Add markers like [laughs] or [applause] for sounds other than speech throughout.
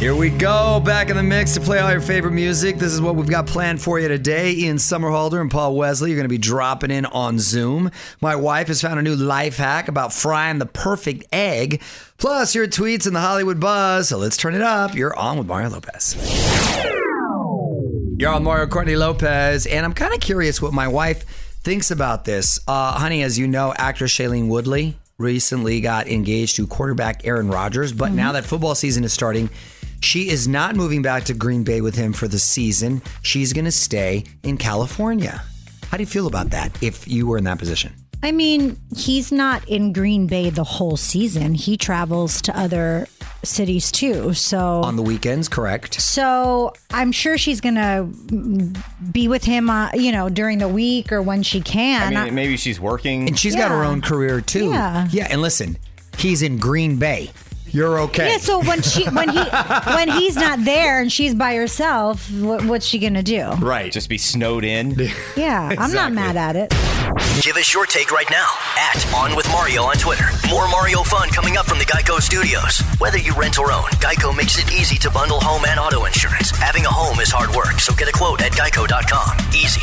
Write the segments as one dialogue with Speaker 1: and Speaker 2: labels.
Speaker 1: Here we go, back in the mix to play all your favorite music. This is what we've got planned for you today. Ian Somerhalder and Paul Wesley are going to be dropping in on Zoom. My wife has found a new life hack about frying the perfect egg. Plus, your tweets and the Hollywood buzz. So let's turn it up. You're on with Mario Lopez. You're on Mario Courtney Lopez, and I'm kind of curious what my wife thinks about this. Uh, honey, as you know, actress Shailene Woodley recently got engaged to quarterback Aaron Rodgers, but now that football season is starting, she is not moving back to Green Bay with him for the season. She's going to stay in California. How do you feel about that if you were in that position?
Speaker 2: I mean, he's not in Green Bay the whole season. He travels to other cities too. So
Speaker 1: On the weekends, correct?
Speaker 2: so I'm sure she's gonna be with him, uh, you know, during the week or when she
Speaker 3: I
Speaker 2: can.
Speaker 3: mean, maybe she's working.
Speaker 1: And she's got her own career too.
Speaker 2: Yeah.
Speaker 1: Yeah, and listen, he's in Green Bay. You're okay.
Speaker 2: yeah. So when she when he when he's not there and she's by herself, what, what's she gonna do?
Speaker 3: right. Just be snowed in.
Speaker 2: Yeah, I'm not
Speaker 3: Exactly.
Speaker 2: mad at it.
Speaker 4: Give us your take right now at On With Mario on Twitter. More Mario fun coming up from the Geico Studios. Whether you rent or own, Geico makes it easy to bundle home and auto insurance. Having a home is hard work, so get a quote at geico.com. Easy.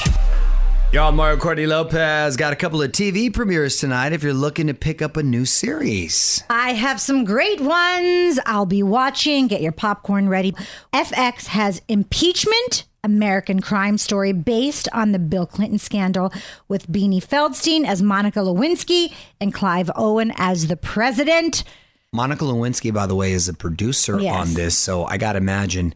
Speaker 1: Y'all, Mario Courtney Lopez got a couple of TV premieres tonight if you're looking to pick up a new series.
Speaker 2: I have some great ones. I'll be watching. Get your popcorn ready. FX has Impeachment, American Crime Story, based on the Bill Clinton scandal, with Beanie Feldstein as Monica Lewinsky and Clive Owen as the president.
Speaker 1: Monica Lewinsky, by the way, is a producer
Speaker 2: Yes.
Speaker 1: on this, so I got to imagine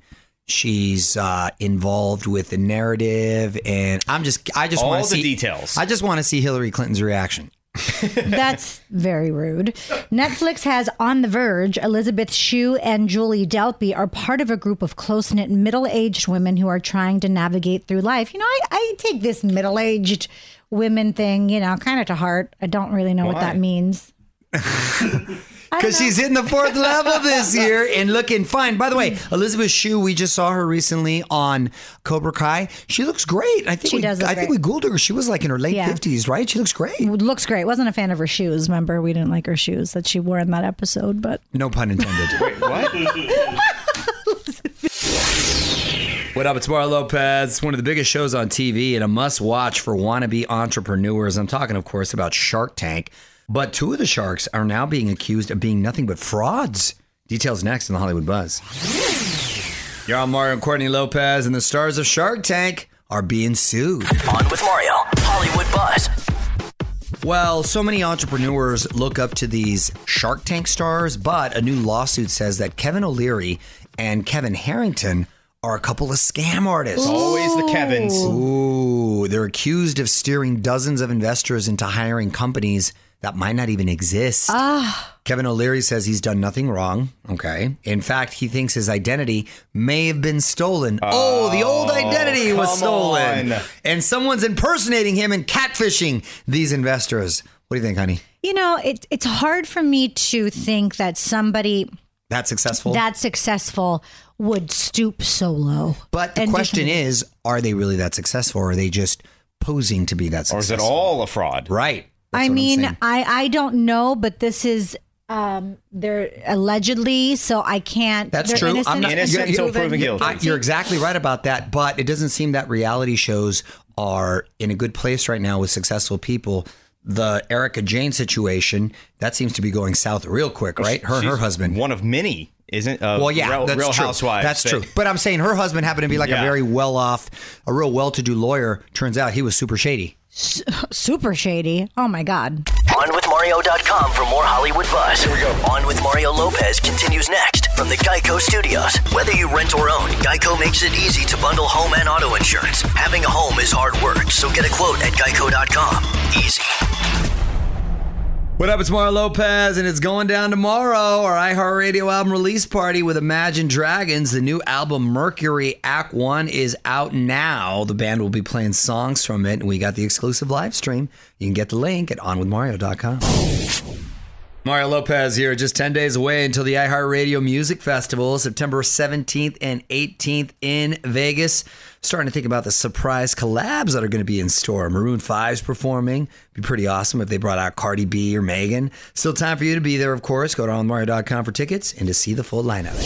Speaker 1: she's uh, involved with the narrative, and I'm just, I just
Speaker 3: All
Speaker 1: want
Speaker 3: the
Speaker 1: to see
Speaker 3: details.
Speaker 1: I just want to see Hillary Clinton's reaction. [laughs]
Speaker 2: That's very rude. Netflix has On the Verge. Elizabeth Shue and Julie Delpy are part of a group of close knit middle aged women who are trying to navigate through life. You know, I, I take this middle aged women thing, you know, kind of to heart. I don't really know what that means. [laughs]
Speaker 1: Because she's hitting the fourth level this [laughs] year and looking fine. By the way, Elizabeth Shue, we just saw her recently on Cobra Kai. She looks great. I think
Speaker 2: She
Speaker 1: we,
Speaker 2: does look
Speaker 1: I think we Googled her. She was like in her late
Speaker 2: Yeah.
Speaker 1: fifties, right? She looks great.
Speaker 2: Looks great. Wasn't a fan of her shoes. Remember, we didn't like her shoes that she wore in that episode, but
Speaker 1: No pun intended. [laughs]
Speaker 3: Wait, what? [laughs]
Speaker 1: What up? It's Mario Lopez. It's one of the biggest shows on TV and a must watch for wannabe entrepreneurs. I'm talking, of course, about Shark Tank. But two of the sharks are now being accused of being nothing but frauds. Details next in the Hollywood Buzz. You're on Mario and Courtney Lopez, and the stars of Shark Tank are being sued.
Speaker 4: On with Mario. Hollywood Buzz.
Speaker 1: Well, so many entrepreneurs look up to these Shark Tank stars, but a new lawsuit says that Kevin O'Leary and Kevin Harrington are a couple of scam artists.
Speaker 3: Always the Kevins.
Speaker 1: Ooh, they're accused of steering dozens of investors into hiring companies that might not even exist.
Speaker 2: Ah.
Speaker 1: Kevin O'Leary says he's done nothing wrong. Okay. In fact, he thinks his identity may have been stolen. Oh, the old identity was stolen.
Speaker 3: on.
Speaker 1: And someone's impersonating him and catfishing these investors. What do you think, honey?
Speaker 2: You know, it, it's hard for me to think that somebody
Speaker 1: That successful?
Speaker 2: that successful would stoop so low.
Speaker 1: but the
Speaker 2: and just-
Speaker 1: question is, are they really that successful or are they just posing to be that successful?
Speaker 3: Or is it all a fraud?
Speaker 1: Right. That's
Speaker 2: I mean. I I don't know, but this is um they're allegedly, so I can't.
Speaker 1: That's
Speaker 2: they're
Speaker 1: true.
Speaker 2: Innocent,
Speaker 1: I'm not-
Speaker 3: Innocent
Speaker 1: you're-
Speaker 3: until
Speaker 1: you're-
Speaker 3: proven guilty.
Speaker 1: I- you're exactly right about that, but it doesn't seem that reality shows are in a good place right now with successful people. The Erika Jayne situation that seems to be going south real quick, right? Her and her husband.
Speaker 3: One of many, isn't? Uh,
Speaker 1: Well, yeah,
Speaker 3: Real,
Speaker 1: that's
Speaker 3: Real
Speaker 1: true.
Speaker 3: Housewives.
Speaker 1: That's
Speaker 3: that-
Speaker 1: true. But I'm saying her husband happened to be like a very well off, a real well to do lawyer. Turns out he was super shady.
Speaker 2: Super shady. Oh my god.
Speaker 4: OnWithMario.com for more Hollywood buzz. Here we go. On with Mario Lopez continues next from the Geico Studios. Whether you rent or own, Geico makes it easy to bundle home and auto insurance. Having a home is hard work, so get a quote at Geico.com. Easy.
Speaker 1: What up? It's Mario Lopez, and it's going down tomorrow. Our iHeartRadio album release party with Imagine Dragons. The new album Mercury Act One is out now. The band will be playing songs from it, and we got the exclusive live stream. You can get the link at onwithmario.com. Mario Lopez here, just 10 days away until the iHeartRadio Music Festival, September 17th and 18th in Vegas. Starting to think about the surprise collabs that are going to be in store. Maroon 5's performing. Be pretty awesome if they brought out Cardi B or Megan. Still time for you to be there, of course. Go to onmario.com for tickets and to see the full lineup.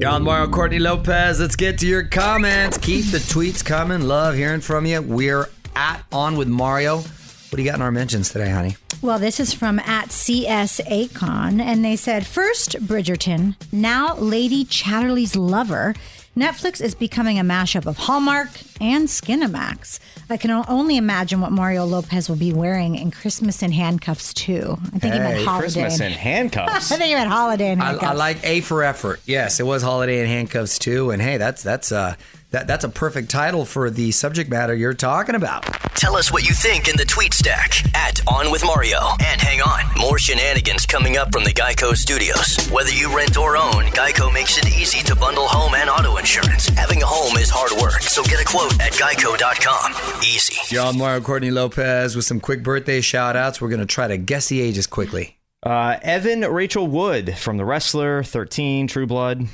Speaker 1: John Mario, Courtney Lopez. Let's get to your comments. Keep the tweets coming. Love hearing from you. We're at On with Mario. What do you got in our mentions today, honey?
Speaker 2: Well, this is from at CS Acon, and they said first Bridgerton, now Lady Chatterley's lover. Netflix is becoming a mashup of Hallmark and Skinamax. I can only imagine what Mario Lopez will be wearing in Christmas in handcuffs too. I think he meant holiday.
Speaker 3: Christmas
Speaker 2: in-
Speaker 3: handcuffs. [laughs]
Speaker 2: I think he meant holiday in
Speaker 1: I,
Speaker 2: handcuffs.
Speaker 1: I like A for effort. Yes, it was holiday in handcuffs too, and hey, that's that's uh that that's a perfect title for the subject matter you're talking about.
Speaker 4: Tell us what you think in the tweet stack at On With Mario. And hang on, more shenanigans coming up from the Geico Studios. Whether you rent or own, Geico makes it easy to bundle home and auto insurance. Having a home is hard work, so get a quote at Geico.com. Easy.
Speaker 1: Y'all, Mario Courtney Lopez with some quick birthday shout outs. We're gonna try to guess the ages quickly.
Speaker 3: Uh, Evan Rachel Wood from The Wrestler, 13, True Blood.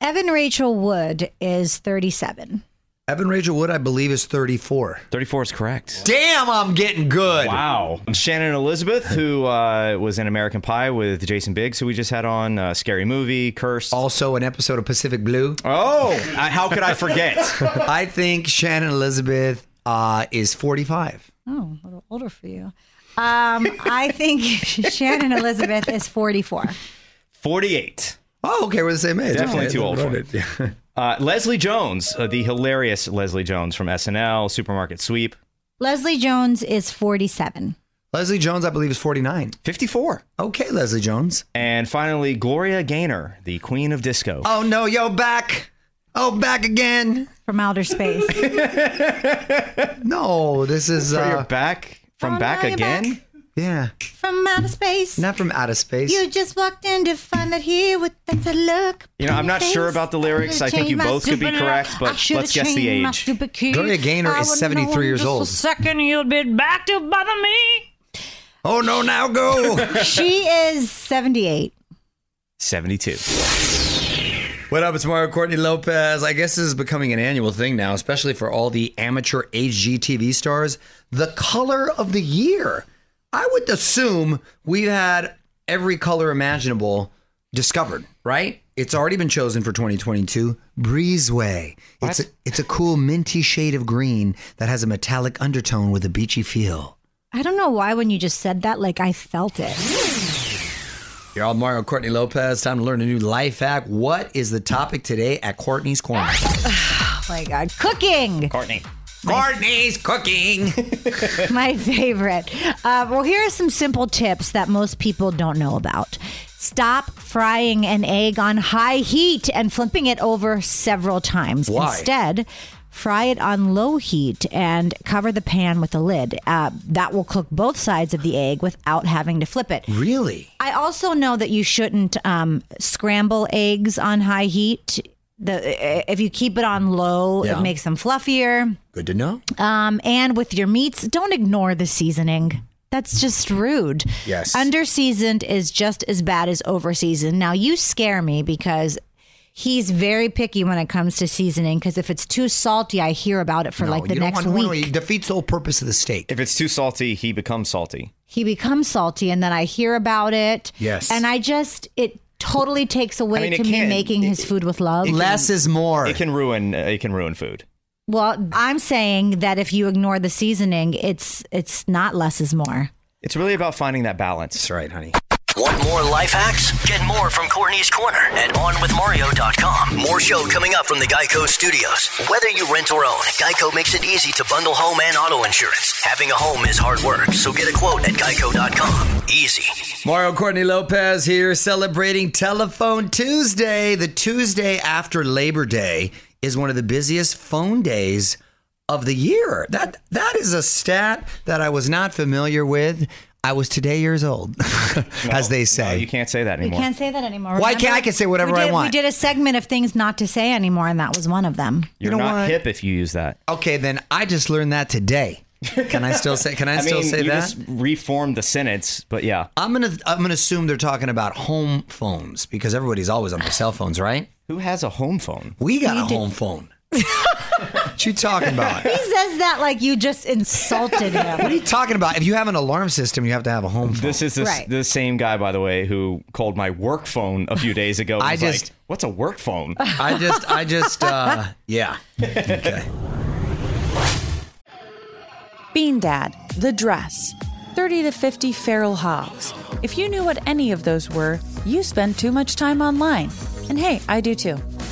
Speaker 2: Evan Rachel Wood is 37.
Speaker 1: Evan Rachel Wood, I believe, is 34.
Speaker 3: 34 is correct.
Speaker 1: Damn, I'm getting good.
Speaker 3: Wow. Shannon Elizabeth, who uh, was in American Pie with Jason Biggs, who we just had on, uh, Scary Movie, Curse.
Speaker 1: Also, an episode of Pacific Blue.
Speaker 3: Oh, I, how could I forget? [laughs]
Speaker 1: I think Shannon Elizabeth uh, is 45.
Speaker 2: Oh, a little older for you. Um, I think [laughs] Shannon Elizabeth is 44.
Speaker 3: 48.
Speaker 1: Oh, okay, we're the same age.
Speaker 3: Definitely
Speaker 1: Okay,
Speaker 3: too old for
Speaker 1: noted. Yeah. [laughs]
Speaker 3: Uh, Leslie Jones, uh, the hilarious Leslie Jones from SNL, Supermarket Sweep.
Speaker 2: Leslie Jones is 47.
Speaker 1: Leslie Jones, I believe, is 49.
Speaker 3: 54.
Speaker 1: Okay, Leslie Jones.
Speaker 3: And finally, Gloria Gaynor, the Queen of Disco.
Speaker 1: Oh no, yo, back. Oh, back again.
Speaker 2: From outer space. [laughs]
Speaker 1: No, this is
Speaker 3: So you're
Speaker 1: uh,
Speaker 3: back from
Speaker 2: Oh,
Speaker 3: back
Speaker 2: now you're
Speaker 3: again?
Speaker 2: back.
Speaker 1: Yeah,
Speaker 2: From outer space.
Speaker 1: not from outer space.
Speaker 2: You just walked in to find that here with that look.
Speaker 3: You know, I'm not
Speaker 2: pretty
Speaker 3: sure about the lyrics. I think you both could be correct, but let's guess the age.
Speaker 2: stupid key.
Speaker 1: Gloria Gaynor
Speaker 2: I
Speaker 1: is 73
Speaker 2: known
Speaker 1: years
Speaker 2: just
Speaker 1: old.
Speaker 2: A second, you'll be back to bother me.
Speaker 1: oh no, now go. [laughs]
Speaker 2: She is 78.
Speaker 3: 72.
Speaker 1: what up? It's Mario Courtney Lopez. I guess this is becoming an annual thing now, especially for all the amateur HGTV stars. The color of the year. I would assume we've had every color imaginable discovered, right? It's already been chosen for 2022. Breezeway. It's a, it's a cool minty shade of green that has a metallic undertone with a beachy feel.
Speaker 2: I don't know why when you just said that, like I felt it.
Speaker 1: You're all Mario Courtney Lopez. Time to learn a new life hack. What is the topic today at Courtney's Corner? [sighs]
Speaker 2: Oh my God. Cooking.
Speaker 3: Courtney.
Speaker 1: Courtney's cooking. [laughs]
Speaker 2: my favorite. Uh, well, here are some simple tips that most people don't know about. Stop frying an egg on high heat and flipping it over several times.
Speaker 1: Why?
Speaker 2: Instead, Fry it on low heat and cover the pan with a lid. Uh, that will cook both sides of the egg without having to flip it.
Speaker 1: Really?
Speaker 2: I also know that you shouldn't um, scramble eggs on high heat. The if you keep it on low,
Speaker 1: Yeah.
Speaker 2: it makes them fluffier.
Speaker 1: Good to know.
Speaker 2: Um, and with your meats, don't ignore the seasoning. That's just rude.
Speaker 1: Yes.
Speaker 2: Under seasoned is just as bad as over seasoned. Now you scare me because he's very picky when it comes to seasoning. Because if it's too salty, I hear about it for
Speaker 1: No,
Speaker 2: like the
Speaker 1: you don't
Speaker 2: next
Speaker 1: want,
Speaker 2: week.
Speaker 1: want to- It defeats the whole purpose of the steak.
Speaker 3: If it's too salty, he becomes salty.
Speaker 2: he becomes salty, and then I hear about it.
Speaker 1: Yes.
Speaker 2: And I just it totally takes away
Speaker 3: I mean,
Speaker 2: to me
Speaker 3: can-
Speaker 2: making his food with love.
Speaker 1: Less is more.
Speaker 3: It can ruin. Uh, it can ruin food.
Speaker 2: well, I'm saying that if you ignore the seasoning, it's it's not less is more.
Speaker 3: It's really about finding that balance.
Speaker 1: That's right, honey.
Speaker 4: Want more life hacks? Get more from Courtney's Corner at OnWithMario.com. More show coming up from the Geico Studios. Whether you rent or own, Geico makes it easy to bundle home and auto insurance. Having a home is hard work, so get a quote at Geico.com. Easy.
Speaker 1: Mario Courtney Lopez here celebrating Telephone Tuesday. The Tuesday after Labor Day is one of the busiest phone days of the year. That that is a stat that I was not familiar with. I was today years old, [laughs] as they
Speaker 3: No,
Speaker 1: say.
Speaker 3: you can't say that anymore.
Speaker 2: You can't say that anymore.
Speaker 1: Why
Speaker 2: Remember?
Speaker 1: can't- I can say whatever
Speaker 2: we
Speaker 1: I want.
Speaker 2: We did a segment of things not to say anymore, and that was one of them.
Speaker 3: You're
Speaker 1: You know
Speaker 3: not
Speaker 1: what?
Speaker 3: hip if you use that.
Speaker 1: okay, then I just learned that today. Can I still say? Can I, [laughs]
Speaker 3: I
Speaker 1: still
Speaker 3: mean,
Speaker 1: say
Speaker 3: you
Speaker 1: that?
Speaker 3: just reformed the sentence, but yeah.
Speaker 1: I'm gonna I'm gonna assume they're talking about home phones because everybody's always on their cell phones, right?
Speaker 3: Who has a home phone?
Speaker 1: We got a home phone. [laughs] what you talking about?
Speaker 2: He says that like you just insulted him.
Speaker 1: What are you talking about? If you have an alarm system, you have to have a home phone.
Speaker 3: This is the,
Speaker 2: Right.
Speaker 3: the same guy, by the way, who called my work phone a few days ago.
Speaker 1: I just-
Speaker 3: like, "What's a work phone?"
Speaker 1: I just, I just, uh, yeah. Okay.
Speaker 5: Bean Dad, The Dress, 30 to 50 Feral Hogs. If you knew what any of those were, you spend too much time online. And hey, I do too.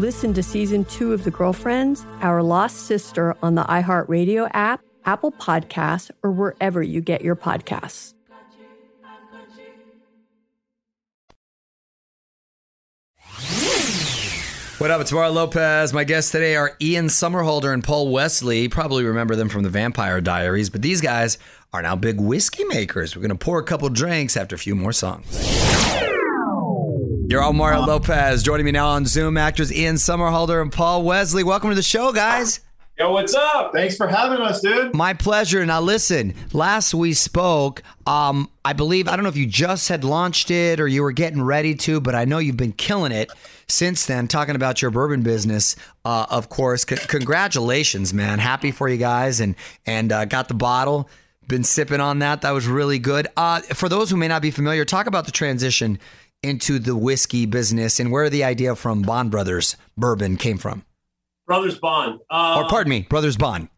Speaker 6: Listen to season two of The Girlfriends, Our Lost Sister on the iHeartRadio app, Apple Podcasts, or wherever you get your podcasts.
Speaker 1: What up? It's Mario Lopez. My guests today are Ian Somerhalder and Paul Wesley. You probably remember them from the Vampire Diaries, but these guys are now big whiskey makers. We're going to pour a couple drinks after a few more songs. You're all Mario Lopez. Joining me now on Zoom, actors Ian Somerhalder and Paul Wesley. Welcome to the show, guys.
Speaker 7: Yo, what's up?
Speaker 8: Thanks for having us, dude.
Speaker 1: My pleasure. Now, listen, last we spoke, um, I believe, I don't know if you just had launched it or you were getting ready to, but I know you've been killing it since then, talking about your bourbon business, uh, of course. C- congratulations, man. Happy for you guys and, and uh, got the bottle. Been sipping on that. That was really good. Uh, for those who may not be familiar, talk about the transition into the whiskey business and where the idea from Bond Brothers bourbon came from.
Speaker 7: Brothers Bond. Uh,
Speaker 1: or pardon me, Brothers Bond.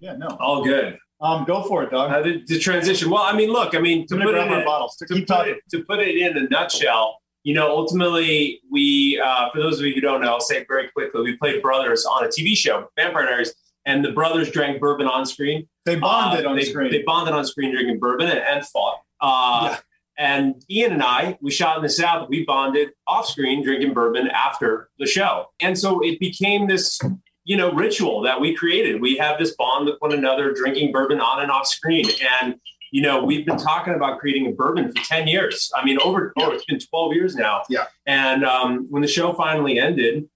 Speaker 8: Yeah, no.
Speaker 7: all good.
Speaker 8: Um, go for it, dog.
Speaker 7: Uh, the, the transition. Well, I mean, look, I mean, to put, it in,
Speaker 8: bottles. To
Speaker 7: to,
Speaker 8: keep
Speaker 7: put it, to put it in a nutshell, you know, ultimately, we, uh, for those of you who don't know, I'll say it very quickly, we played brothers on a TV show, Vampire Diaries, and the brothers drank bourbon on screen.
Speaker 8: They bonded
Speaker 7: Uh,
Speaker 8: on
Speaker 7: they,
Speaker 8: screen.
Speaker 7: They bonded on screen drinking bourbon and, and fought. Uh,
Speaker 8: Yeah.
Speaker 7: And Ian and I, we shot in the South. We bonded off screen drinking bourbon after the show. And so it became this, you know, ritual that we created. We have this bond with one another, drinking bourbon on and off screen. And, you know, we've been talking about creating a bourbon for 10 years. I mean, over, oh, it's been 12 years now.
Speaker 8: Yeah.
Speaker 7: And um, when the show finally ended,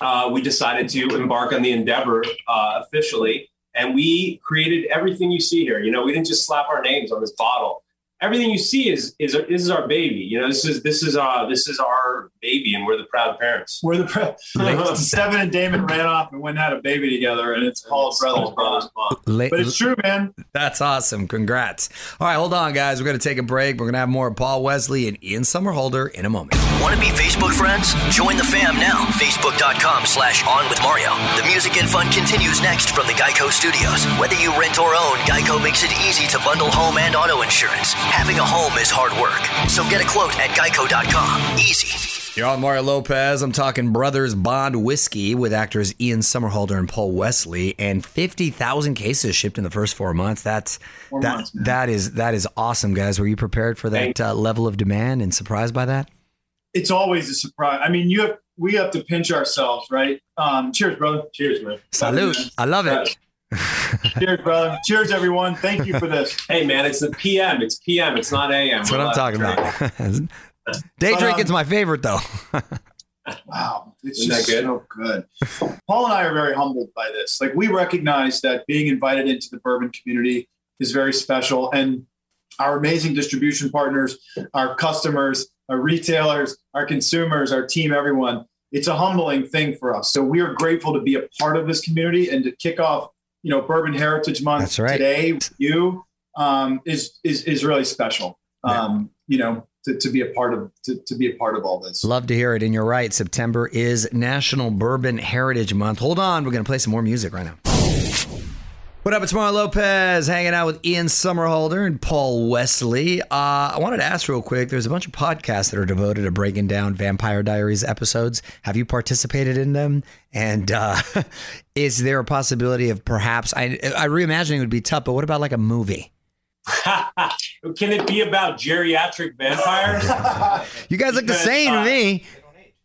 Speaker 7: uh, we decided to embark on the endeavor uh, officially. And we created everything you see here. You know, we didn't just slap our names on this bottle. Everything you see is is this is our baby. You know, this is this is uh this is our baby, and we're the proud parents.
Speaker 8: We're the pre- [laughs] Stefan and Damon ran off and went and had a baby together, and it's called Brothers Bond.
Speaker 1: La-
Speaker 8: But it's true, man.
Speaker 1: That's awesome. Congrats. All right, hold on, guys. We're going to take a break. We're going to have more Paul Wesley and Ian Somerhalder in a moment.
Speaker 4: Want to be Facebook friends? Join the fam now. Facebook.com slash on with Mario. The music and fun continues next from the Geico Studios. Whether you rent or own, Geico makes it easy to bundle home and auto insurance. Having a home is hard work. So get a quote at geico.com. Easy.
Speaker 1: You're on Mario Lopez. I'm talking Brothers Bond Whiskey with actors Ian Somerhalder and Paul Wesley, and 50,000 cases shipped in the first four months. That's
Speaker 8: Four
Speaker 1: that,
Speaker 8: months,
Speaker 1: that is that is awesome, guys. Were you prepared for that uh, level of demand and surprised by that?
Speaker 8: It's always a surprise. I mean, you have we have to pinch ourselves, right? Um, cheers, brother.
Speaker 7: Cheers, man.
Speaker 1: Salute. I love it.
Speaker 8: Cheers, brother. Cheers, everyone. Thank you for this. [laughs]
Speaker 7: Hey, man, it's the PM. It's PM. It's not AM.
Speaker 1: That's what I'm talking about. [laughs] Day
Speaker 8: But,
Speaker 1: drinking's
Speaker 8: um,
Speaker 1: my favorite, though. [laughs]
Speaker 8: Wow, it's
Speaker 7: Isn't that
Speaker 8: just
Speaker 7: good?
Speaker 8: so good. Paul and I are very humbled by this. Like we recognize that being invited into the bourbon community is very special, and our amazing distribution partners, our customers, our retailers, our consumers, our team, everyone. It's a humbling thing for us. So we are grateful to be a part of this community and to kick off, you know, Bourbon Heritage Month
Speaker 1: That's right.
Speaker 8: today with you um, is is is really special. Um, you know, to, to be a part of to, to be a part of all this.
Speaker 1: Love to hear it. And you're right. September is National Bourbon Heritage Month. Hold on. We're to play some more music right now. What up? It's Mario Lopez hanging out with Ian Somerhalder and Paul Wesley. Uh, I wanted to ask real quick there's a bunch of podcasts that are devoted to breaking down Vampire Diaries episodes. Have you participated in them? And uh, [laughs] is there a possibility of perhaps, I, I reimagining it would be tough, but what about like a movie? [laughs]
Speaker 7: Can it be about geriatric vampires? [laughs]
Speaker 1: You guys look the
Speaker 7: Because,
Speaker 1: same to
Speaker 7: uh,
Speaker 1: me.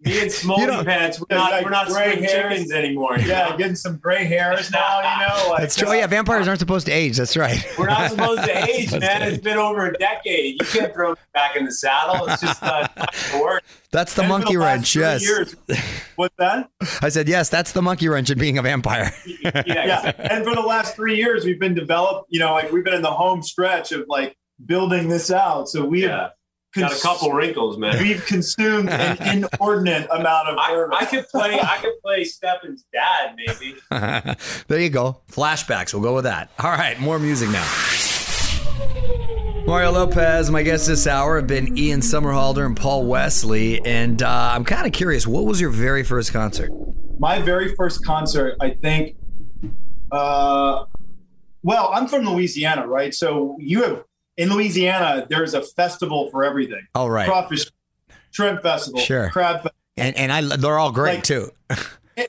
Speaker 7: Me and [laughs] Smokey
Speaker 1: don't-
Speaker 7: Pants, we're not,
Speaker 8: like
Speaker 7: we're not
Speaker 8: gray
Speaker 7: chickens anymore.
Speaker 8: Yeah,
Speaker 7: know?
Speaker 8: getting some gray hairs now, you know. [laughs] Like,
Speaker 1: That's true. Oh, yeah, vampires aren't supposed to age. That's right. [laughs]
Speaker 7: We're not supposed to age, man. It's been over a decade. You can't throw me back in the saddle. It's just uh, not gonna work.
Speaker 1: That's the
Speaker 8: And
Speaker 1: monkey
Speaker 8: last
Speaker 1: wrench. Yes.
Speaker 8: years- What's that?
Speaker 1: I said, yes, that's the monkey wrench in being a vampire.
Speaker 7: Yeah,
Speaker 8: Yeah. And for the last three years, we've been developed, you know, like we've been in the home stretch of like building this out. So we
Speaker 7: Yeah.
Speaker 8: have
Speaker 7: Got a couple wrinkles, man.
Speaker 8: We've consumed an [laughs] inordinate amount of
Speaker 7: I. I could play. I could play Stefan's dad, maybe. [laughs]
Speaker 1: there you go. Flashbacks. We'll go with that. All right, more music now. Mario Lopez, my guests this hour have been Ian Somerhalder and Paul Wesley. And uh, I'm kind of curious, what was your very first concert?
Speaker 8: My very first concert, I think. Uh, well, I'm from Louisiana, right? So you have in Louisiana, there's a festival for everything.
Speaker 1: All right. right.
Speaker 8: Crawfish, shrimp festival,
Speaker 1: Sure.
Speaker 8: crab festival.
Speaker 1: And and I they're all great
Speaker 8: Like-
Speaker 1: too.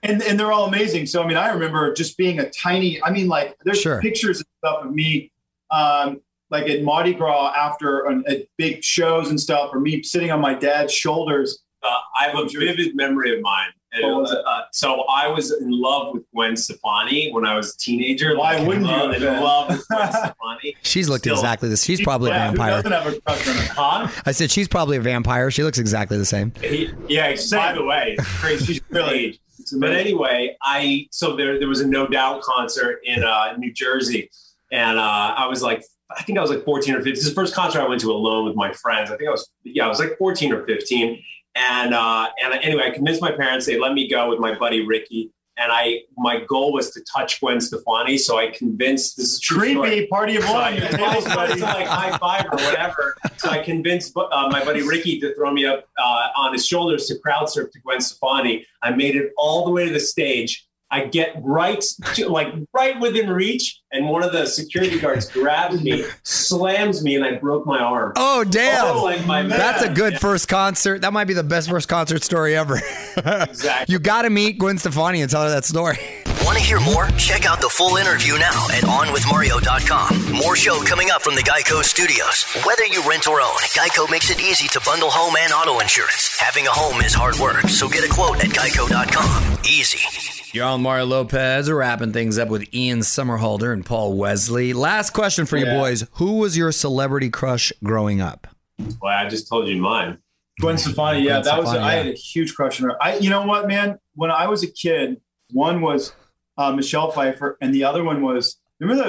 Speaker 8: and and they're all amazing. So I mean, I remember just being a tiny. I mean, like there's
Speaker 1: Sure.
Speaker 8: pictures and stuff of me, um, like at Mardi Gras after an, at big shows and stuff, or me sitting on my dad's shoulders.
Speaker 7: Uh, I have a vivid memory of mine. And,
Speaker 8: was
Speaker 7: uh, so I was in love with Gwen Stefani when I was a teenager.
Speaker 8: Why
Speaker 7: Like,
Speaker 8: wouldn't you
Speaker 7: love-
Speaker 8: have
Speaker 7: in love with Gwen [laughs] Stefani.
Speaker 1: She's looked
Speaker 7: Still.
Speaker 1: exactly this. She's probably a
Speaker 8: Yeah, who
Speaker 1: vampire.
Speaker 8: doesn't have a crush on her?
Speaker 7: Huh?
Speaker 1: I said she's probably a vampire. She looks exactly the same.
Speaker 7: He, yeah, by the way, [laughs] crazy. She's really. But anyway, I so there there was a No Doubt concert in uh, New Jersey, and uh, I was like, I think I was like 14 or 15. This is the first concert I went to alone with my friends. I think I was yeah, I was like 14 or 15, and uh, and anyway, I convinced my parents they let me go with my buddy Ricky. And I, my goal was to touch Gwen Stefani, so I convinced this is
Speaker 8: Creepy
Speaker 7: story.
Speaker 8: party of
Speaker 7: So
Speaker 8: one.
Speaker 7: Supposed to like high five or whatever. So I convinced uh, my buddy Ricky to throw me up uh, on his shoulders to crowd surf to Gwen Stefani. I made it all the way to the stage. I get right, to, like right within reach, and one of the security guards grabs me, slams me, and I broke my arm.
Speaker 1: Oh damn!
Speaker 7: Oh, like my
Speaker 1: That's a good
Speaker 7: Yeah.
Speaker 1: first concert. That might be the best first concert story ever.
Speaker 7: Exactly.
Speaker 1: You got to meet Gwen Stefani and tell her that story.
Speaker 4: Want to hear more? Check out the full interview now at OnWithMario.com. More show coming up from the Geico Studios. Whether you rent or own, Geico makes it easy to bundle home and auto insurance. Having a home is hard work, so get a quote at Geico.com. Easy.
Speaker 1: You're on Mario Lopez, wrapping things up with Ian Somerhalder and Paul Wesley. Last question for you
Speaker 8: Yeah.
Speaker 1: boys: Who was your celebrity crush growing up?
Speaker 7: Well, I just told you mine.
Speaker 8: Gwen Stefani, yeah,
Speaker 1: Gwen
Speaker 8: that was.
Speaker 1: Stefani,
Speaker 8: I had a huge crush on her. I, you know what, man? When I was a kid, one was uh, Michelle Pfeiffer, and the other one was remember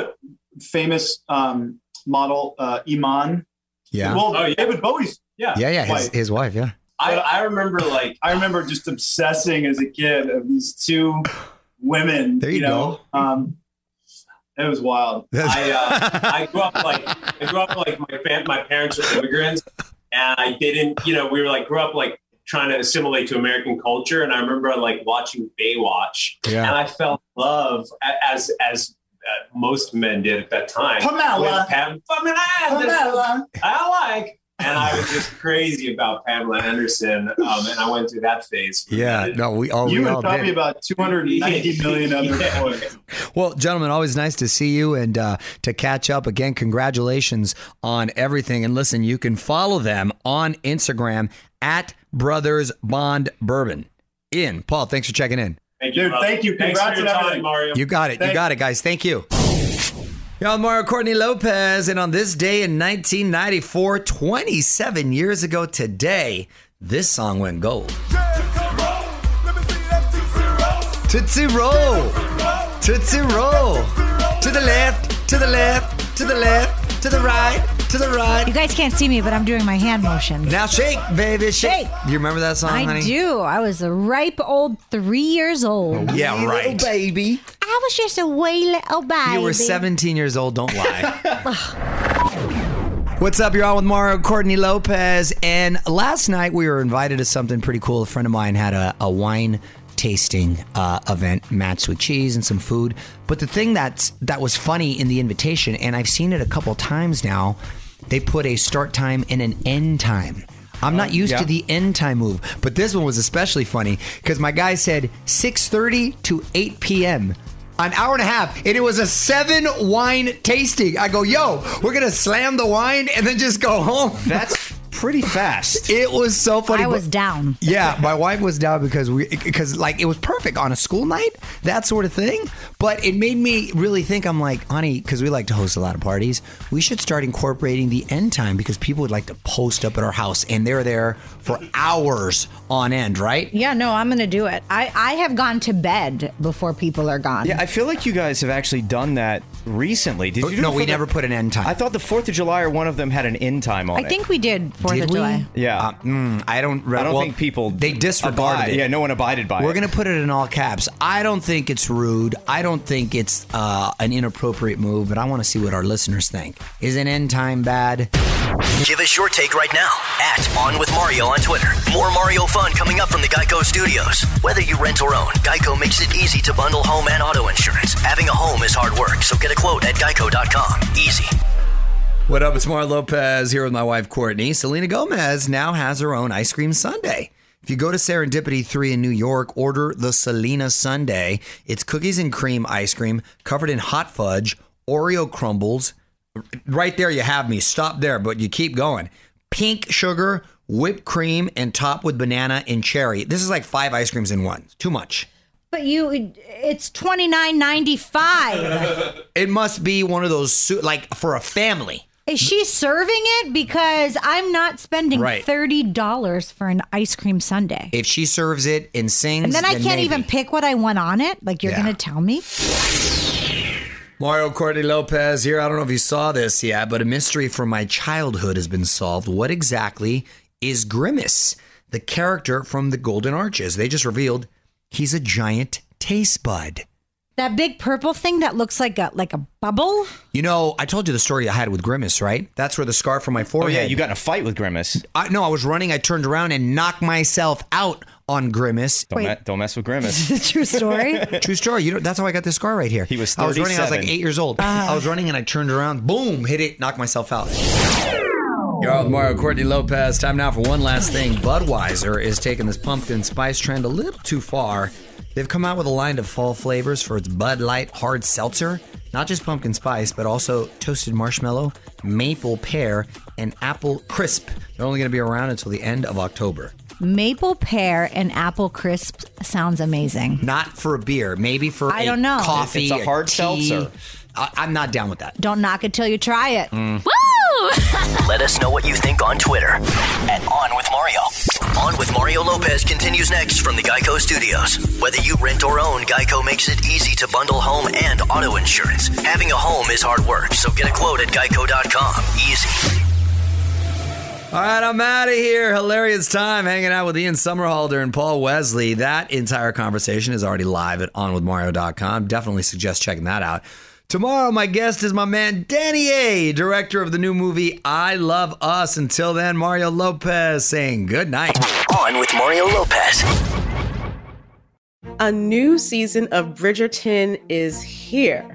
Speaker 8: the famous um, model uh, Iman.
Speaker 1: Yeah,
Speaker 8: Well,
Speaker 7: Oh, yeah.
Speaker 8: David Bowie's.
Speaker 7: Yeah.
Speaker 1: yeah, yeah. His,
Speaker 8: wife.
Speaker 1: his wife. Yeah.
Speaker 7: I, I remember like
Speaker 8: I remember just obsessing as a kid of these two women.
Speaker 1: There you
Speaker 8: know, um, it was wild. [laughs]
Speaker 7: I uh, I grew up like I grew up like my fam- my parents were immigrants, and I didn't you know we were like grew up like trying to assimilate to American culture, and I remember like watching Baywatch,
Speaker 1: Yeah.
Speaker 7: and I fell in love as as uh, most men did at that time.
Speaker 8: Pamela.
Speaker 7: with Pam- Pamela.
Speaker 8: Pamela.
Speaker 7: I like. And I was just crazy about Pamela Anderson, um, and I went through that phase.
Speaker 1: Yeah.
Speaker 7: minute.
Speaker 1: No, we all
Speaker 8: You
Speaker 1: we
Speaker 8: and
Speaker 1: all
Speaker 8: probably
Speaker 1: did.
Speaker 8: about 290 [laughs] million other [laughs]
Speaker 7: Yeah.
Speaker 8: boys.
Speaker 1: Well, gentlemen, always nice to see you and uh, to catch up again. Congratulations on everything. And listen, you can follow them on Instagram at Brothers Bond Bourbon. In Paul, thanks for checking in.
Speaker 7: Thank you,
Speaker 8: Dude,
Speaker 7: brother.
Speaker 8: thank you.
Speaker 7: Thanks for
Speaker 8: Congrats
Speaker 7: your
Speaker 8: on
Speaker 7: time,
Speaker 8: everything.
Speaker 7: Mario.
Speaker 1: You got it. You got it, guys. Thank you. Y'all, Mario Courtney Lopez. And on this day in 1994, 27 years ago today, this song went gold. Tootsie Roll. Tootsie Roll. To the left, to the left, to the left, to the right, to the right.
Speaker 2: You guys can't see me, but I'm doing my hand motions.
Speaker 1: Now shake, baby, shake.
Speaker 2: Shake.
Speaker 1: Do you remember that song,
Speaker 2: I
Speaker 1: honey?
Speaker 2: do. I was a ripe old three years old.
Speaker 1: Oh, yeah, right.
Speaker 9: baby.
Speaker 2: I was just a wee little baby.
Speaker 1: You were 17 years old, don't lie. [laughs] What's up? You're on with Mario Courtney Lopez. And last night we were invited to something pretty cool. A friend of mine had a, a wine tasting uh, event matched with cheese and some food. But the thing that's that was funny in the invitation, and I've seen it a couple times now, they put a start time and an end time. I'm not used
Speaker 9: yeah.
Speaker 1: to the end time move, but this one was especially funny because my guy said 6:30 to 8 p.m. An hour and a half, and it was a seven wine tasting. I go, yo, we're gonna slam the wine and then just go home.
Speaker 9: That's [laughs] pretty fast. [laughs]
Speaker 1: It was so funny.
Speaker 2: I
Speaker 1: but-
Speaker 2: was down.
Speaker 1: yeah, my wife was down because we because like it was perfect on a school night, that sort of thing. But it made me really think. I'm like, honey, because we like to host a lot of parties. We should start incorporating the end time because people would like to post up at our house and they're there for hours on end, right?
Speaker 2: Yeah, no, I'm going to do it. I, I have gone to bed before people are gone.
Speaker 9: Yeah, I feel like you guys have actually done that recently. Did you? Do
Speaker 1: no, we
Speaker 9: the-
Speaker 1: never put an end time.
Speaker 9: I thought the Fourth of July or one of them had an end time on
Speaker 2: I
Speaker 9: it.
Speaker 2: I think we did. Fourth
Speaker 1: Did
Speaker 2: of
Speaker 1: we?
Speaker 2: July.
Speaker 3: Yeah.
Speaker 1: Uh, mm, I don't.
Speaker 3: I don't
Speaker 1: well,
Speaker 3: think people
Speaker 1: they disregarded
Speaker 3: abide-
Speaker 1: it.
Speaker 3: Yeah, no one abided by it.
Speaker 1: We're going to put it in all caps. I don't think it's rude. I don't think it's uh, an inappropriate move, but I want to see what our listeners think. Is an end time bad?
Speaker 4: Give us your take right now at On With Mario on Twitter. More Mario fun coming up from the Geico Studios. Whether you rent or own, Geico makes it easy to bundle home and auto insurance. Having a home is hard work, so get a quote at geico.com. Easy.
Speaker 1: What up? It's Mar Lopez here with my wife Courtney. Selena Gomez now has her own ice cream sundae. If you go to Serendipity 3 in New York, order the Selena Sundae. It's cookies and cream ice cream covered in hot fudge, Oreo crumbles. Right there, you have me. Stop there, but you keep going. Pink sugar, whipped cream, and topped with banana and cherry. This is like five ice creams in one. Too much.
Speaker 2: But you, it's twenty nine ninety five.
Speaker 1: It must be one of those, like for a family.
Speaker 2: Is she serving it? Because I'm not spending
Speaker 1: Right.
Speaker 2: thirty dollars for an ice cream sundae.
Speaker 1: If she serves it and sings,
Speaker 2: And then I can't
Speaker 1: maybe.
Speaker 2: even pick what I want on it. Like you're
Speaker 1: Yeah.
Speaker 2: gonna tell me?
Speaker 1: Mario Courtney Lopez here. I don't know if you saw this yet, but a mystery from my childhood has been solved. What exactly is Grimace, the character from the Golden Arches? They just revealed he's a giant taste bud.
Speaker 2: That big purple thing that looks like a like a bubble.
Speaker 1: You know, I told you the story I had with Grimace, right? That's where the scar from my
Speaker 3: Oh
Speaker 1: forehead.
Speaker 3: yeah, you got in a fight with Grimace.
Speaker 1: I, no, I was running. I turned around and knocked myself out on Grimace.
Speaker 3: Don't, me- don't mess with Grimace. [laughs]
Speaker 2: True story. [laughs]
Speaker 1: True story. You know, that's how I got this scar right here.
Speaker 3: He was
Speaker 1: I was running. I was like
Speaker 3: 37.
Speaker 1: eight years old. Ah. I was running and I turned around. Boom! Hit it. Knocked myself out. You're on with Mario Courtney Lopez. Time now for one last thing. Budweiser is taking this pumpkin spice trend a little too far. They've come out with a line of fall flavors for its Bud Light hard seltzer. Not just pumpkin spice, but also toasted marshmallow, maple pear, and apple crisp. They're only going to be around until the end of October.
Speaker 2: Maple pear and apple crisp sounds amazing.
Speaker 1: Not for a beer, maybe for
Speaker 2: I
Speaker 1: a
Speaker 2: don't know.
Speaker 1: coffee.
Speaker 3: It's a hard
Speaker 1: tea.
Speaker 3: seltzer.
Speaker 1: I, I'm not down with that.
Speaker 2: Don't knock it till you try it. Mm. [laughs]
Speaker 4: Let us know what you think on Twitter at On With Mario. On With Mario Lopez continues next from the Geico Studios. Whether you rent or own, Geico makes it easy to bundle home and auto insurance. Having a home is hard work, so get a quote at geico.com. Easy.
Speaker 1: All right, I'm out of here. Hilarious time hanging out with Ian Somerhalder and Paul Wesley. That entire conversation is already live at onwithmario.com. Definitely suggest checking that out. Tomorrow, my guest is my man Danny A, director of the new movie I Love Us. Until then, Mario Lopez saying good night.
Speaker 4: On with Mario Lopez.
Speaker 10: A new season of Bridgerton is here.